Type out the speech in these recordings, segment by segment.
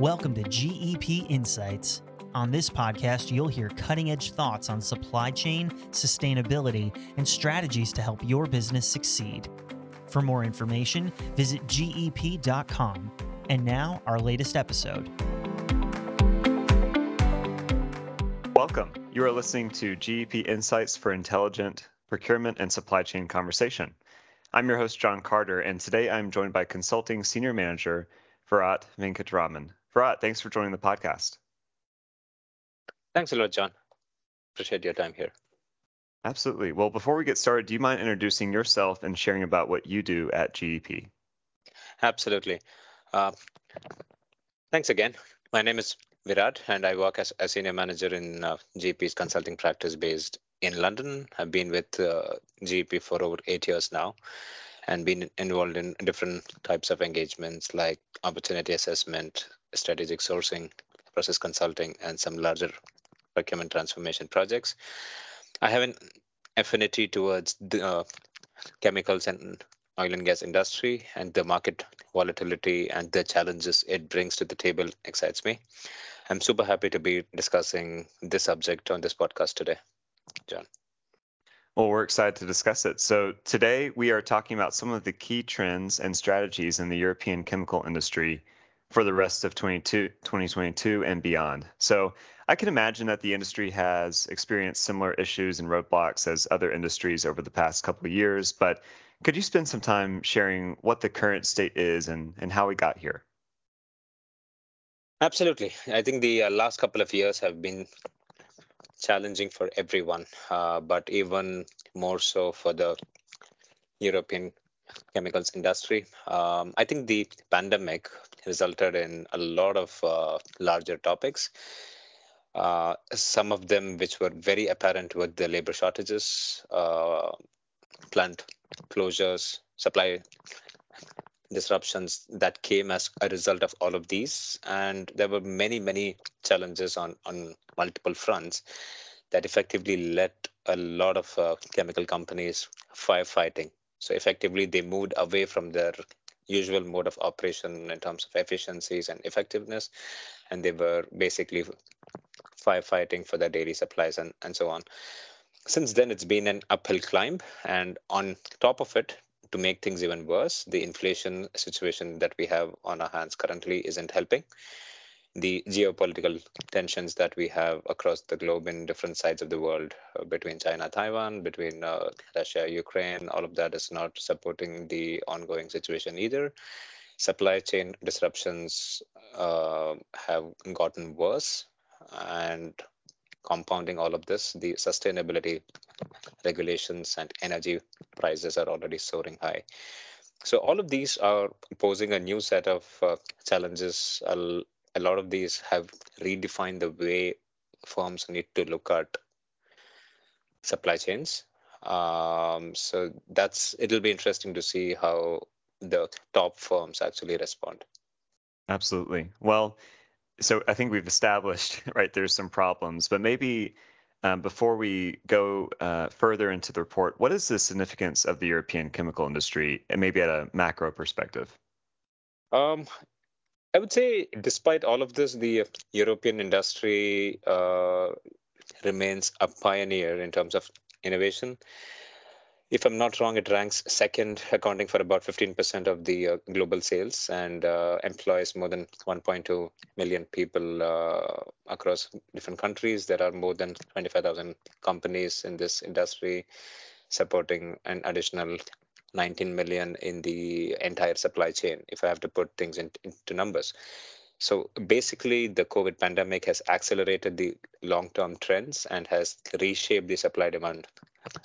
Welcome to GEP Insights. On this podcast, you'll hear cutting edge thoughts on supply chain, sustainability, and strategies to help your business succeed. For more information, visit GEP.com. And now, our latest episode. Welcome. You are listening to GEP Insights for Intelligent Procurement and Supply Chain Conversation. I'm your host, John Carter, and today I'm joined by Consulting Senior Manager Virat Venkataraman. Virat, thanks for joining the podcast. Thanks a lot, John. Appreciate your time here. Absolutely. Well, before we get started, do you mind introducing yourself and sharing about what you do at GEP? Absolutely. Uh, thanks again. My name is Virat, and I work as a senior manager in uh, GEP's consulting practice based in London. I've been with uh, GEP for over eight years now and been involved in different types of engagements like opportunity assessment, strategic sourcing, process consulting, and some larger procurement transformation projects. I have an affinity towards the uh, chemicals and oil and gas industry and the market volatility and the challenges it brings to the table excites me. I'm super happy to be discussing this subject on this podcast today, John. Well, we're excited to discuss it. So, today we are talking about some of the key trends and strategies in the European chemical industry for the rest of 2022 and beyond. So, I can imagine that the industry has experienced similar issues and roadblocks as other industries over the past couple of years, but could you spend some time sharing what the current state is and, and how we got here? Absolutely. I think the uh, last couple of years have been challenging for everyone, uh, but even more so for the European chemicals industry. Um, I think the pandemic resulted in a lot of uh, larger topics. Uh, some of them which were very apparent with the labor shortages, uh, plant closures, supply disruptions that came as a result of all of these. And there were many, many challenges on, on multiple fronts that effectively led a lot of uh, chemical companies firefighting. So effectively, they moved away from their usual mode of operation in terms of efficiencies and effectiveness, and they were basically firefighting for their daily supplies and, and so on. Since then, it's been an uphill climb, and on top of it, to make things even worse, the inflation situation that we have on our hands currently isn't helping. The geopolitical tensions that we have across the globe in different sides of the world, uh, between China, Taiwan, between uh, Russia, Ukraine, all of that is not supporting the ongoing situation either. Supply chain disruptions uh, have gotten worse, and compounding all of this, the sustainability regulations and energy prices are already soaring high. So all of these are posing a new set of uh, challenges. A, lot of these have redefined the way firms need to look at supply chains. Um, so that's it'll be interesting to see how the top firms actually respond. Absolutely. Well, so I think we've established right there's some problems, but maybe um, before we go uh, further into the report, what is the significance of the European chemical industry, and maybe at a macro perspective? Um, I would say, despite all of this, the European industry uh, remains a pioneer in terms of innovation if I'm not wrong, it ranks second, accounting for about 15% of the uh, global sales and uh, employs more than 1.2 million people uh, across different countries. There are more than 25,000 companies in this industry, supporting an additional 19 million in the entire supply chain, if I have to put things in, into numbers. So basically, the COVID pandemic has accelerated the long term trends and has reshaped the supply demand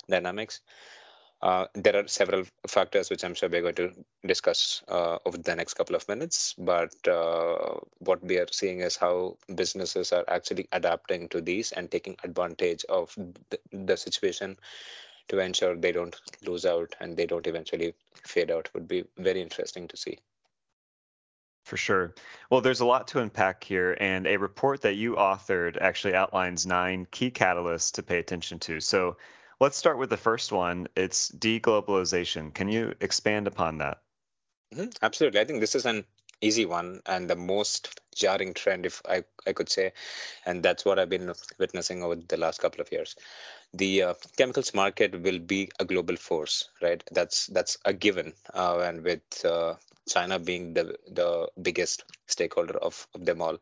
dynamics. Uh, there are several factors which I'm sure we're going to discuss uh, over the next couple of minutes. But uh, what we are seeing is how businesses are actually adapting to these and taking advantage of the, the situation to ensure they don't lose out and they don't eventually fade out. Would be very interesting to see. For sure. Well, there's a lot to unpack here, and a report that you authored actually outlines nine key catalysts to pay attention to. So Let's start with the first one. It's deglobalization. Can you expand upon that? Mm-hmm. Absolutely. I think this is an easy one and the most jarring trend, if I, I could say. And that's what I've been witnessing over the last couple of years. The uh, chemicals market will be a global force, right? That's that's a given. Uh, and with uh, China being the, the biggest stakeholder of, of them all.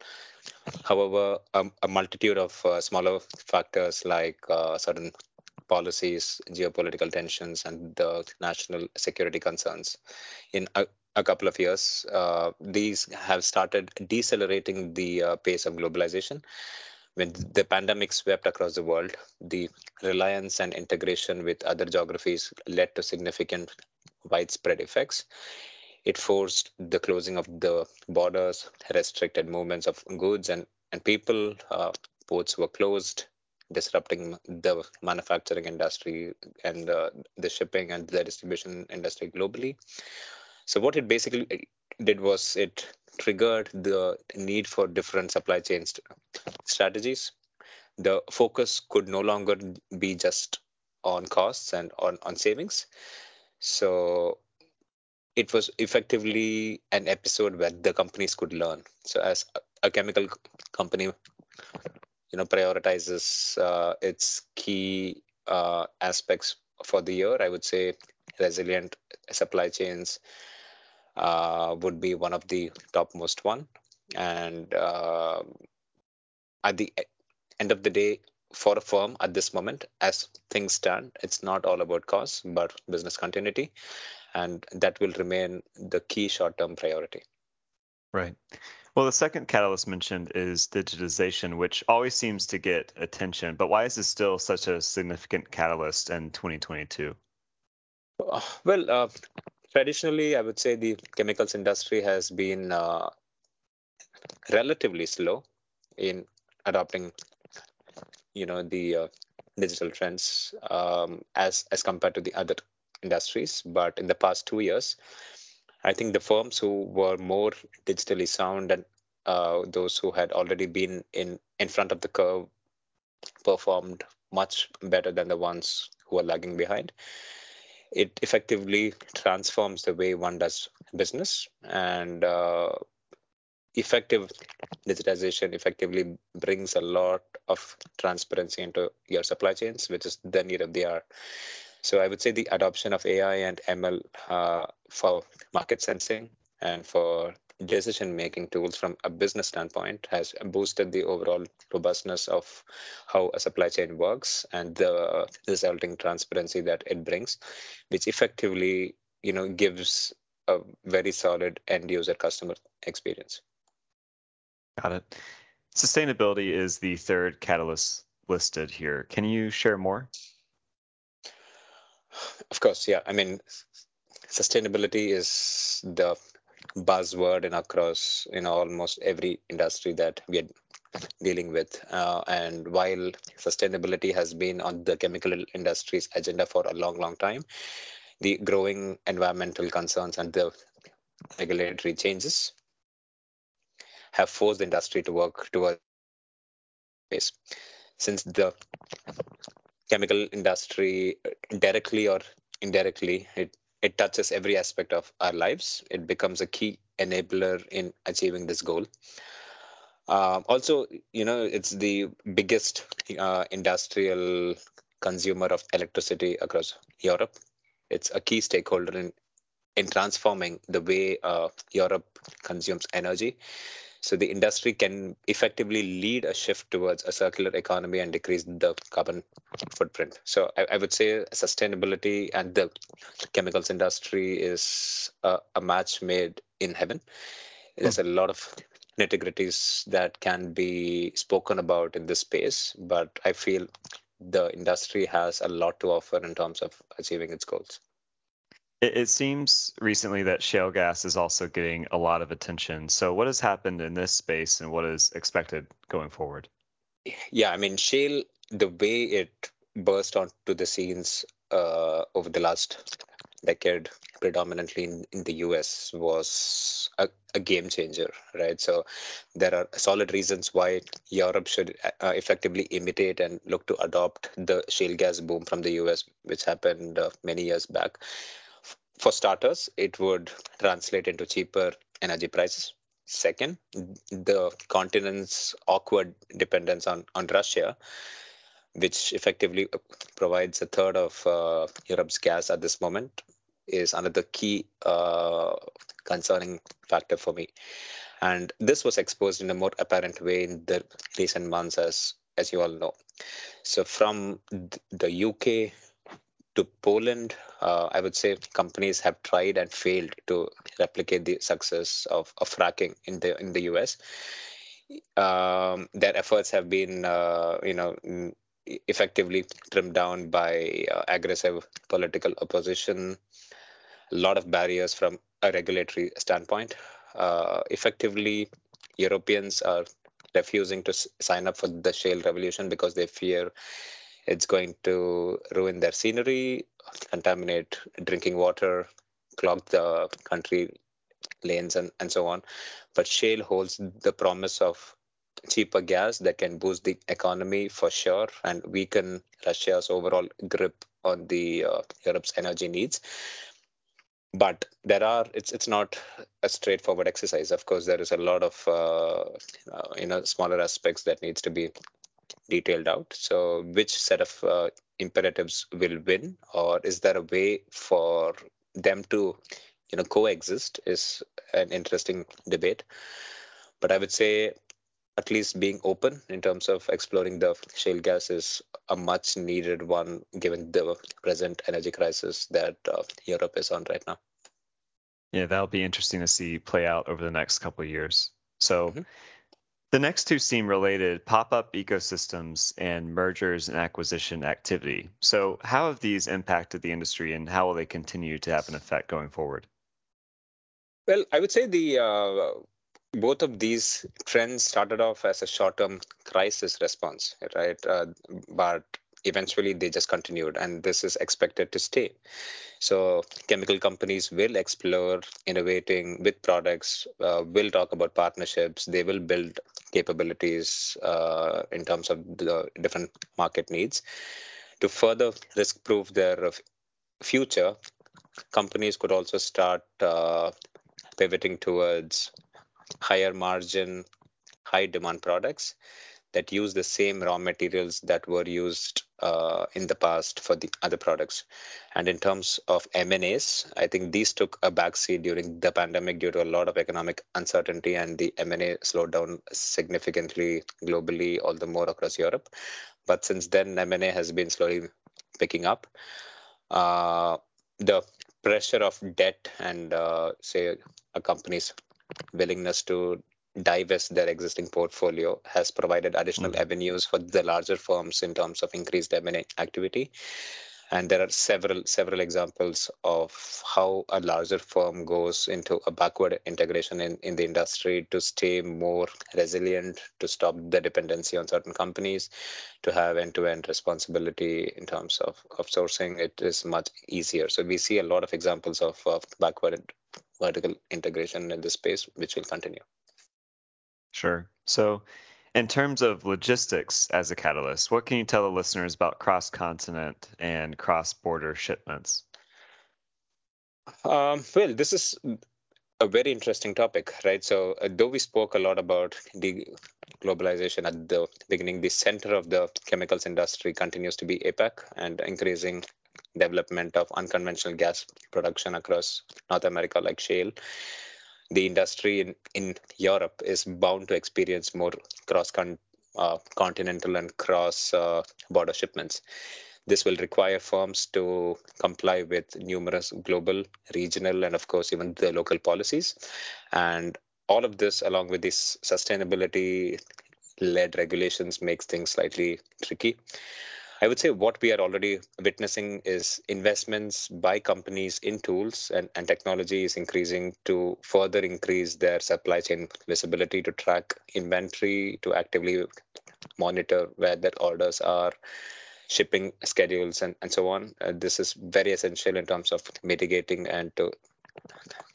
However, um, a multitude of uh, smaller factors like uh, certain policies, geopolitical tensions, and the national security concerns in a, a couple of years, uh, these have started decelerating the uh, pace of globalization. When the pandemic swept across the world, the reliance and integration with other geographies led to significant widespread effects. It forced the closing of the borders, restricted movements of goods and, and people. Uh, ports were closed, disrupting the manufacturing industry and uh, the shipping and the distribution industry globally. So what it basically did was it triggered the need for different supply chain st- strategies. The focus could no longer be just on costs and on, on savings. So it was effectively an episode where the companies could learn. So as a chemical company, you know, prioritizes uh, its key uh, aspects for the year, I would say resilient supply chains uh, would be one of the topmost one. And uh, at the end of the day, for a firm at this moment, as things stand, it's not all about cost, but business continuity and that will remain the key short-term priority. Right. Well, the second catalyst mentioned is digitization, which always seems to get attention. But why is this still such a significant catalyst in 2022? Uh, well, uh, traditionally, I would say the chemicals industry has been uh, relatively slow in adopting, you know, the uh, digital trends um, as as compared to the other industries. But in the past two years, I think the firms who were more digitally sound and uh, those who had already been in, in front of the curve performed much better than the ones who are lagging behind. It effectively transforms the way one does business and uh, effective digitization effectively brings a lot of transparency into your supply chains, which is the need of the hour. So I would say the adoption of AI and ML uh, for market sensing and for decision making tools from a business standpoint has boosted the overall robustness of how a supply chain works and the resulting transparency that it brings which effectively you know gives a very solid end user customer experience. Got it. Sustainability is the third catalyst listed here. Can you share more of course, yeah. I mean, sustainability is the buzzword in across you know almost every industry that we are dealing with. Uh, and while sustainability has been on the chemical industry's agenda for a long, long time, the growing environmental concerns and the regulatory changes have forced the industry to work towards this. Since the chemical industry directly or indirectly it it touches every aspect of our lives. It becomes a key enabler in achieving this goal. Uh, also you know it's the biggest uh, industrial consumer of electricity across europe. It's a key stakeholder in in transforming the way uh, europe consumes energy so the industry can effectively lead a shift towards a circular economy and decrease the carbon footprint. So I, I would say sustainability and the chemicals industry is a, a match made in heaven. There's a lot of nitty gritties that can be spoken about in this space, but I feel the industry has a lot to offer in terms of achieving its goals. It, it seems recently that shale gas is also getting a lot of attention. So, what has happened in this space and what is expected going forward? Yeah, I mean, shale, the way it burst onto the scenes uh, over the last decade, predominantly in, in the US, was a, a, game changer, right? So there are solid reasons why Europe should uh, effectively imitate and look to adopt the shale gas boom from the US, which happened uh, many years back for starters, it would translate into cheaper energy prices. Second, the continent's awkward dependence on, on Russia, which effectively provides a third of uh, Europe's gas at this moment, is another key uh, concerning factor for me. And this was exposed in a more apparent way in the recent months, as as you all know. So from the UK to Poland, uh, I would say companies have tried and failed to replicate the success of, of fracking in the in the US. Um, their efforts have been, uh, you know, effectively trimmed down by uh, aggressive political opposition, a lot of barriers from a regulatory standpoint. Uh, effectively, Europeans are refusing to sign up for the shale revolution because they fear it's going to ruin their scenery, contaminate drinking water, clog the country lanes, and, and so on. But shale holds the promise of cheaper gas that can boost the economy for sure and weaken Russia's overall grip on the uh, Europe's energy needs. But there are it's it's not a straightforward exercise. Of course, there is a lot of uh, you know smaller aspects that needs to be detailed out. So, which set of uh, imperatives will win, or is there a way for them to, you know, coexist? Is an interesting debate. But I would say, at least being open in terms of exploring the shale gas is a much needed one, given the present energy crisis that uh, Europe is on right now. Yeah, that'll be interesting to see play out over the next couple of years. So. Mm-hmm the next two seem related pop up ecosystems and mergers and acquisition activity. So, how have these impacted the industry and how will they continue to have an effect going forward? Well, I would say the uh, both of these trends started off as a short term crisis response, right? Uh, but eventually they just continued and this is expected to stay. So chemical companies will explore innovating with products uh, will talk about partnerships. They will build capabilities uh, in terms of the different market needs. To further risk proof their future companies could also start uh, pivoting towards higher margin high demand products that use the same raw materials that were used uh, in the past for the other products. And in terms of M&As, I think these took a backseat during the pandemic due to a lot of economic uncertainty and the M&A slowed down significantly globally, all the more across Europe. But since then, M&A has been slowly picking up. Uh, the pressure of debt and uh, say a company's willingness to divest their existing portfolio has provided additional mm-hmm. avenues for the larger firms in terms of increased M&A activity. And there are several several examples of how a larger firm goes into a backward integration in, in the industry to stay more resilient, to stop the dependency on certain companies, to have end-to-end responsibility in terms of, of sourcing. It is much easier. So we see a lot of examples of, of backward vertical integration in this space, which will continue. Sure. So, in terms of logistics as a catalyst, what can you tell the listeners about cross continent and cross border shipments? Um, well, this is a very interesting topic, right? So, uh, though we spoke a lot about the globalization at the beginning, the center of the chemicals industry continues to be APAC and increasing development of unconventional gas production across North America, like shale the industry in, in Europe is bound to experience more cross uh, continental and cross uh, border shipments. This will require firms to comply with numerous global, regional, and of course, even the local policies. And all of this, along with these sustainability led regulations, makes things slightly tricky. I would say what we are already witnessing is investments by companies in tools and, and technology is increasing to further increase their supply chain visibility to track inventory, to actively monitor where their orders are, shipping schedules, and, and so on. Uh, this is very essential in terms of mitigating and to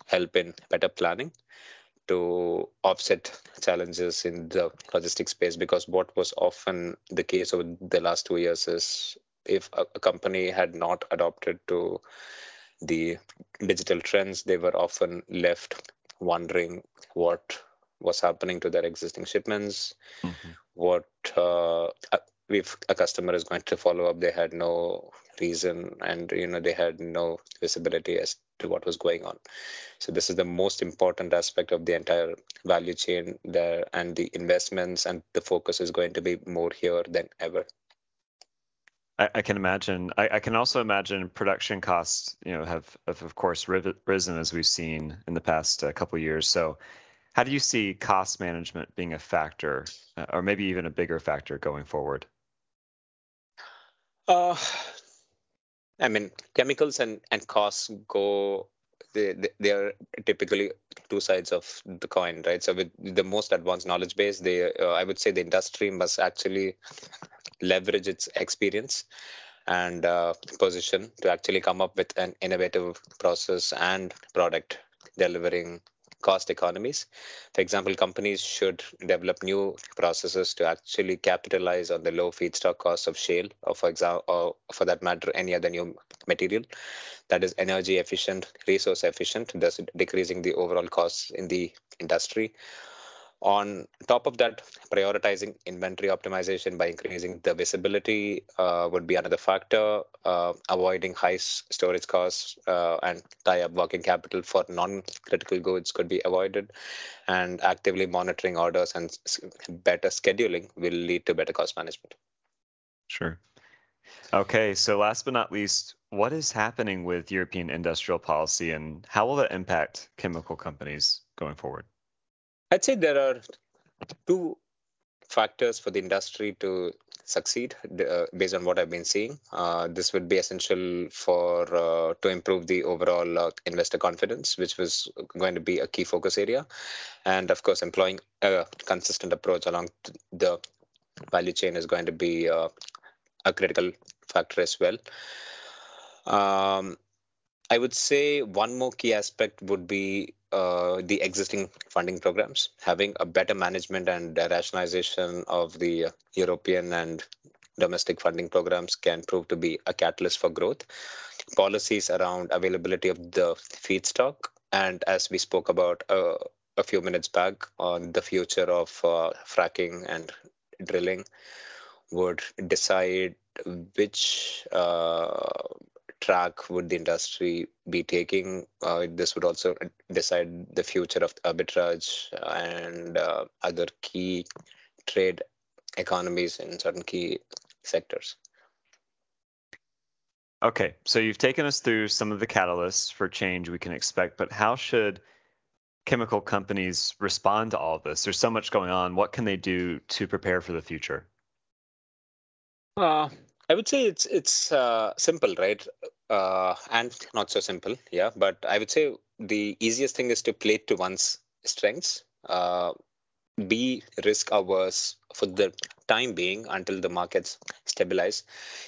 help in better planning to offset challenges in the logistics space because what was often the case over the last two years is if a, company had not adopted to the digital trends they were often left wondering what was happening to their existing shipments, mm-hmm. what uh, if a customer is going to follow up, they had no reason and you know they had no visibility as to what was going on. So this is the most important aspect of the entire value chain there, and the investments and the focus is going to be more here than ever. I, I can imagine. I, I, can also imagine production costs, you know, have, have of course risen as we've seen in the past uh, couple years. So, how do you see cost management being a factor, uh, or maybe even a bigger factor going forward? Uh, I mean, chemicals and, and costs go they, they are typically two sides of the coin right? So with the most advanced knowledge base they uh, i would say the industry must actually leverage its experience and uh, position to actually come up with an innovative process and product delivering cost economies. For example, companies should develop new processes to actually capitalize on the low feedstock costs of shale, or for example, or for that matter, any other new material that is energy efficient, resource efficient, thus decreasing the overall costs in the industry. On top of that, prioritizing inventory optimization by increasing the visibility uh, would be another factor. Uh, avoiding high storage costs uh, and tie up working capital for non-critical goods could be avoided. And actively monitoring orders and better scheduling will lead to better cost management. Sure. Okay, so last but not least, what is happening with European industrial policy and how will that impact chemical companies going forward? I'd say there are two factors for the industry to succeed uh, based on what I've been seeing. Uh, this would be essential for uh, to improve the overall uh, investor confidence, which was going to be a key focus area, and of course, employing a consistent approach along the value chain is going to be uh, a critical factor as well. Um, I would say one more key aspect would be uh, the existing funding programs, having a better management and rationalization of the European and domestic funding programs can prove to be a catalyst for growth. Policies around availability of the feedstock, and as we spoke about uh, a few minutes back on the future of uh, fracking and drilling, would decide which uh, track would the industry be taking? Uh, this would also decide the future of arbitrage and uh, other key trade economies in certain key sectors. Okay, so you've taken us through some of the catalysts for change we can expect, but how should chemical companies respond to all of this? There's so much going on. What can they do to prepare for the future? Uh, I would say it's it's uh, simple, right? Uh, and not so simple, yeah. But I would say the easiest thing is to play to one's strengths. Uh, be risk averse for the time being until the markets stabilize.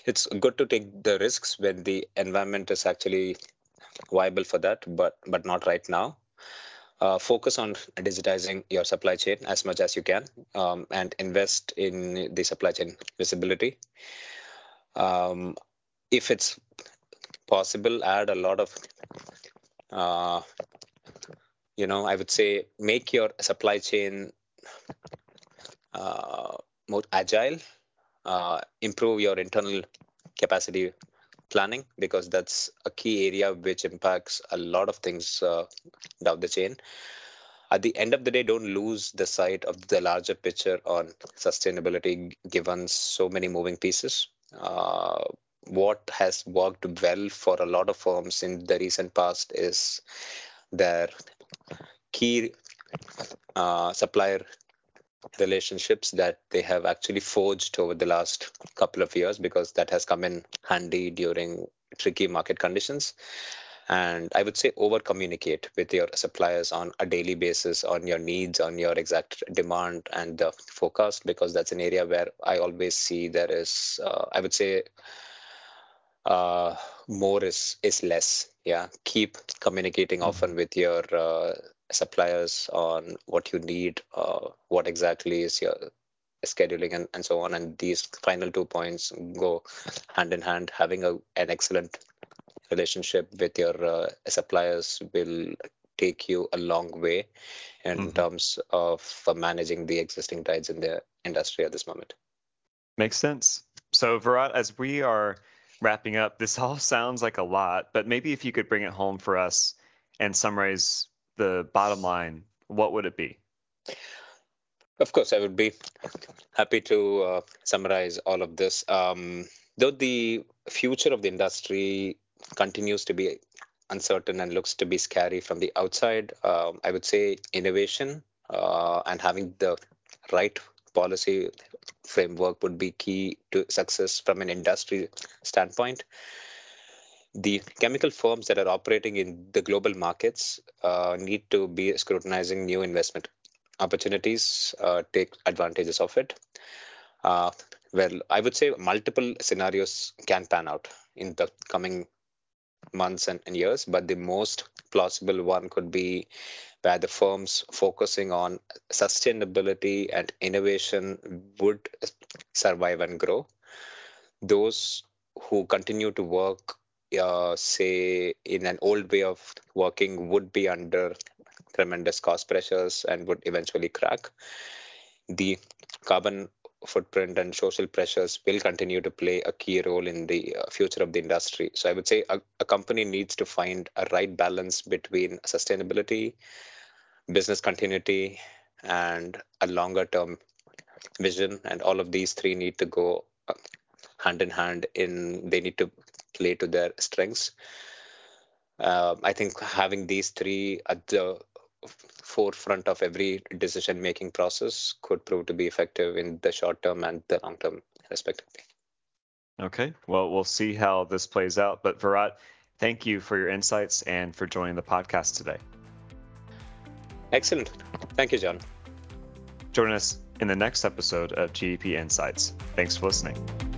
It's good to take the risks when the environment is actually viable for that, but but not right now. Uh, focus on digitizing your supply chain as much as you can um, and invest in the supply chain visibility um, if it's possible add a lot of uh, you know i would say make your supply chain uh, more agile uh, improve your internal capacity planning because that's a key area which impacts a lot of things uh, down the chain. At the end of the day don't lose the sight of the larger picture on sustainability given so many moving pieces uh, what has worked well for a lot of firms in the recent past is their key uh, supplier relationships that they have actually forged over the last couple of years because that has come in handy during tricky market conditions and i would say over communicate with your suppliers on a daily basis on your needs on your exact demand and the forecast because that's an area where i always see there is uh, i would say uh, more is is less. Yeah. Keep communicating mm-hmm. often with your uh, suppliers on what you need uh, what exactly is your scheduling and, and so on. And these final two points go hand in hand. Having a, an excellent relationship with your uh, suppliers will take you a long way in Mhm. terms of uh, managing the existing tides in the industry at this moment. Makes sense. So, Virat, as we are wrapping up, this all sounds like a lot, but maybe if you could bring it home for us and summarize the bottom line, what would it be? Of course, I would be happy to uh, summarize all of this. Um, though the future of the industry continues to be uncertain and looks to be scary from the outside, um, I would say innovation uh, and having the right policy framework would be key to success from an industry standpoint. The chemical firms that are operating in the global markets uh, need to be scrutinizing new investment opportunities, uh, take advantages of it. Uh, well, I would say multiple scenarios can pan out in the coming months and, years, but the most plausible one could be where the firms focusing on sustainability and innovation would survive and grow. Those who continue to work, uh, say, in an old way of working would be under tremendous cost pressures and would eventually crack. The carbon footprint and social pressures will continue to play a key role in the uh, future of the industry. So I would say a, a company needs to find a right balance between sustainability, business continuity, and a longer term vision. And all of these three need to go uh, hand in hand in they need to play to their strengths. Uh, I think having these three at the forefront of every decision making process could prove to be effective in the short term and the long term, respectively. Okay, well, we'll see how this plays out. But Virat, thank you for your insights and for joining the podcast today. Excellent. Thank you, John. Join us in the next episode of GEP Insights. Thanks for listening.